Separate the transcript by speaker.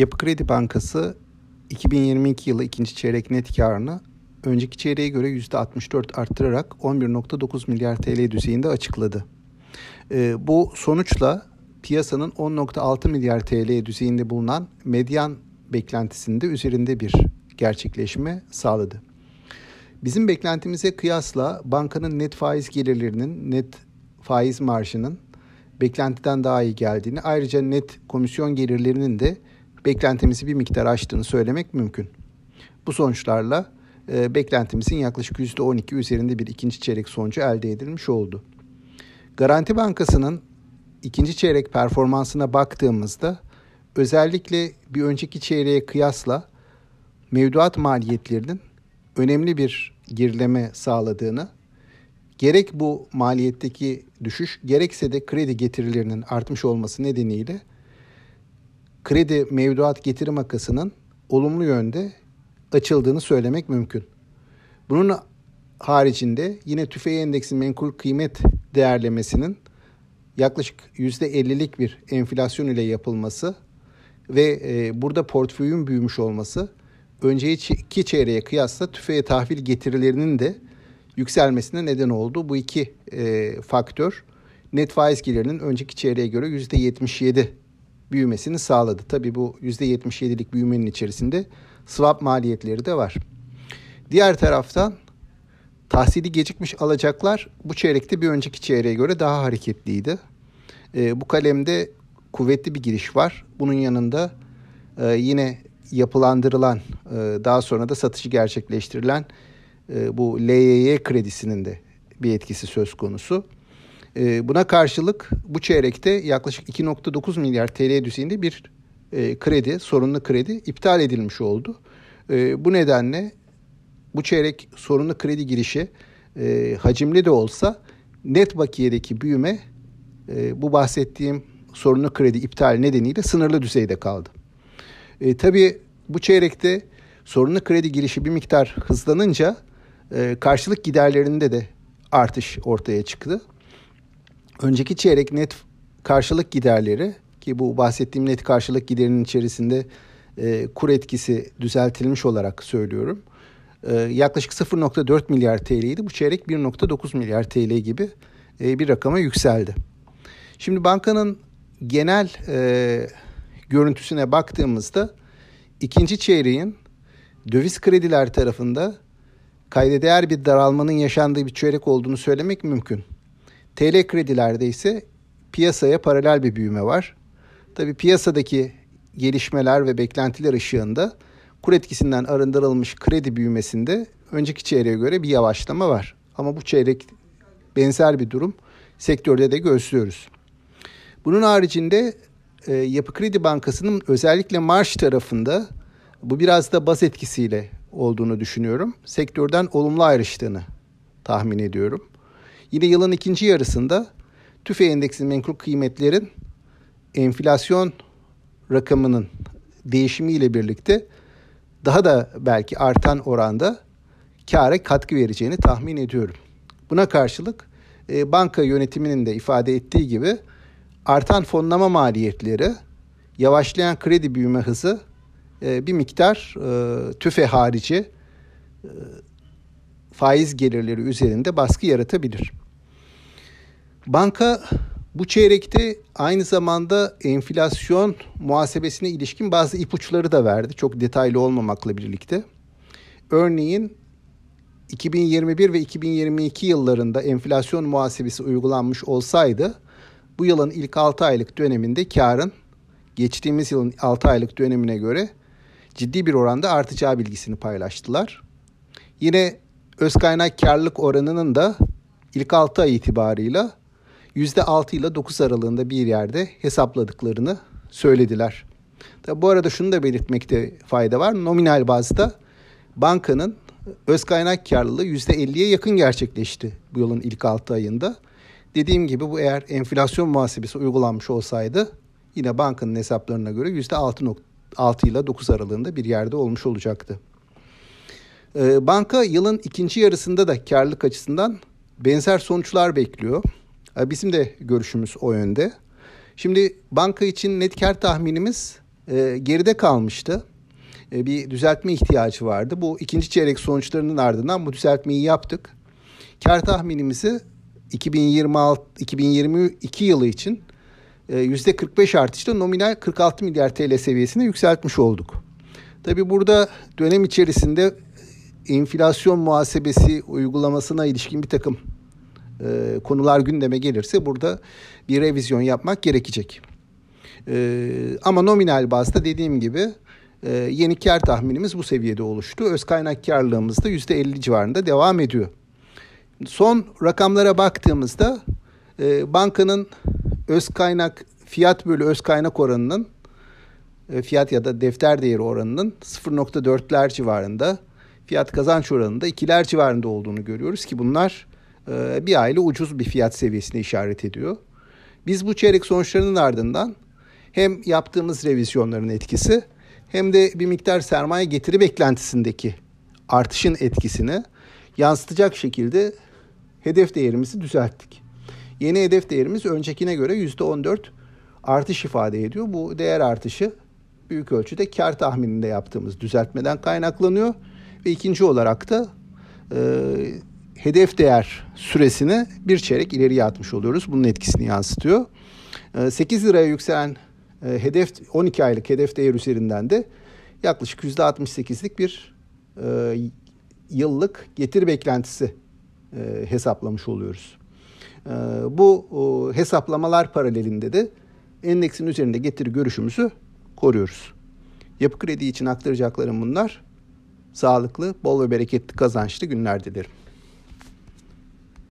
Speaker 1: Yapı Kredi Bankası 2022 yılı ikinci çeyrek net karını önceki çeyreğe göre %64 arttırarak 11.9 milyar TL düzeyinde açıkladı. E, bu sonuçla piyasanın 10.6 milyar TL düzeyinde bulunan medyan beklentisinde üzerinde bir gerçekleşme sağladı. Bizim beklentimize kıyasla bankanın net faiz gelirlerinin, net faiz marjının beklentiden daha iyi geldiğini, ayrıca net komisyon gelirlerinin de beklentimizi bir miktar aştığını söylemek mümkün. Bu sonuçlarla e, beklentimizin yaklaşık %12 üzerinde bir ikinci çeyrek sonucu elde edilmiş oldu. Garanti Bankası'nın ikinci çeyrek performansına baktığımızda özellikle bir önceki çeyreğe kıyasla mevduat maliyetlerinin önemli bir gerileme sağladığını, gerek bu maliyetteki düşüş gerekse de kredi getirilerinin artmış olması nedeniyle kredi mevduat getiri makasının olumlu yönde açıldığını söylemek mümkün. Bunun haricinde yine tüfeği endeksi menkul kıymet değerlemesinin yaklaşık %50'lik bir enflasyon ile yapılması ve e, burada portföyün büyümüş olması önceki çeyreğe kıyasla tüfeğe tahvil getirilerinin de yükselmesine neden oldu. Bu iki e, faktör net faiz gelirinin önceki çeyreğe göre %77 büyümesini sağladı. Tabii bu %77'lik büyümenin içerisinde swap maliyetleri de var. Diğer taraftan tahsili gecikmiş alacaklar bu çeyrekte bir önceki çeyreğe göre daha hareketliydi. E, bu kalemde kuvvetli bir giriş var. Bunun yanında e, yine yapılandırılan, e, daha sonra da satışı gerçekleştirilen e, bu LYY kredisinin de bir etkisi söz konusu. E, buna karşılık bu çeyrekte yaklaşık 2.9 milyar TL düzeyinde bir e, kredi, sorunlu kredi iptal edilmiş oldu. E, bu nedenle bu çeyrek sorunlu kredi girişi e, hacimli de olsa net bakiyedeki büyüme e, bu bahsettiğim sorunlu kredi iptal nedeniyle sınırlı düzeyde kaldı. Tabii bu çeyrekte sorunlu kredi girişi bir miktar hızlanınca karşılık giderlerinde de artış ortaya çıktı. Önceki çeyrek net karşılık giderleri ki bu bahsettiğim net karşılık giderinin içerisinde e, kur etkisi düzeltilmiş olarak söylüyorum. E, yaklaşık 0.4 milyar TL'ydi. Bu çeyrek 1.9 milyar TL gibi e, bir rakama yükseldi. Şimdi bankanın genel e, görüntüsüne baktığımızda ikinci çeyreğin döviz krediler tarafında kayda değer bir daralmanın yaşandığı bir çeyrek olduğunu söylemek mümkün. TL kredilerde ise piyasaya paralel bir büyüme var. Tabii piyasadaki gelişmeler ve beklentiler ışığında kur etkisinden arındırılmış kredi büyümesinde önceki çeyreğe göre bir yavaşlama var. Ama bu çeyrek benzer bir durum sektörde de gözlüyoruz. Bunun haricinde e, Yapı Kredi Bankası'nın özellikle marş tarafında bu biraz da baz etkisiyle olduğunu düşünüyorum. Sektörden olumlu ayrıştığını tahmin ediyorum. Yine yılın ikinci yarısında TÜFE endeksi menkul kıymetlerin enflasyon rakamının değişimiyle birlikte daha da belki artan oranda kâra katkı vereceğini tahmin ediyorum. Buna karşılık e, banka yönetiminin de ifade ettiği gibi artan fonlama maliyetleri, yavaşlayan kredi büyüme hızı e, bir miktar e, tüfe harici e, faiz gelirleri üzerinde baskı yaratabilir. Banka bu çeyrekte aynı zamanda enflasyon muhasebesine ilişkin bazı ipuçları da verdi. Çok detaylı olmamakla birlikte. Örneğin 2021 ve 2022 yıllarında enflasyon muhasebesi uygulanmış olsaydı bu yılın ilk 6 aylık döneminde karın geçtiğimiz yılın 6 aylık dönemine göre ciddi bir oranda artacağı bilgisini paylaştılar. Yine öz kaynak karlılık oranının da ilk 6 ay itibarıyla %6 ile 9 aralığında bir yerde hesapladıklarını söylediler. Tabi bu arada şunu da belirtmekte fayda var. Nominal bazda bankanın öz kaynak karlılığı %50'ye yakın gerçekleşti bu yılın ilk 6 ayında. Dediğim gibi bu eğer enflasyon muhasebesi uygulanmış olsaydı yine bankanın hesaplarına göre %6 ile 9 aralığında bir yerde olmuş olacaktı. Ee, banka yılın ikinci yarısında da karlılık açısından benzer sonuçlar bekliyor. Ee, bizim de görüşümüz o yönde. Şimdi banka için net kar tahminimiz e, geride kalmıştı. E, bir düzeltme ihtiyacı vardı. Bu ikinci çeyrek sonuçlarının ardından bu düzeltmeyi yaptık. Kar tahminimizi 2026 2022 yılı için %45 e, artışla nominal 46 milyar TL seviyesine yükseltmiş olduk. Tabi burada dönem içerisinde enflasyon muhasebesi uygulamasına ilişkin bir takım e, konular gündeme gelirse burada bir revizyon yapmak gerekecek. E, ama nominal bazda dediğim gibi e, yeni kar tahminimiz bu seviyede oluştu. Öz kaynak karlılığımız da %50 civarında devam ediyor. Son rakamlara baktığımızda e, bankanın öz kaynak fiyat bölü öz kaynak oranının e, fiyat ya da defter değeri oranının 0.4'ler civarında fiyat kazanç oranında ikiler civarında olduğunu görüyoruz ki bunlar e, bir aile ucuz bir fiyat seviyesine işaret ediyor. Biz bu çeyrek sonuçlarının ardından hem yaptığımız revizyonların etkisi hem de bir miktar sermaye getiri beklentisindeki artışın etkisini yansıtacak şekilde hedef değerimizi düzelttik. Yeni hedef değerimiz öncekine göre %14 artış ifade ediyor. Bu değer artışı büyük ölçüde kar tahmininde yaptığımız düzeltmeden kaynaklanıyor. Ve ikinci olarak da e, hedef değer süresini bir çeyrek ileriye atmış oluyoruz. Bunun etkisini yansıtıyor. E, 8 liraya yükselen e, hedef 12 aylık hedef değer üzerinden de yaklaşık %68'lik bir e, yıllık getir beklentisi e, hesaplamış oluyoruz. E, bu o, hesaplamalar paralelinde de endeksin üzerinde getiri görüşümüzü koruyoruz. Yapı kredi için aktaracaklarım bunlar. Sağlıklı, bol ve bereketli kazançlı günler dilerim.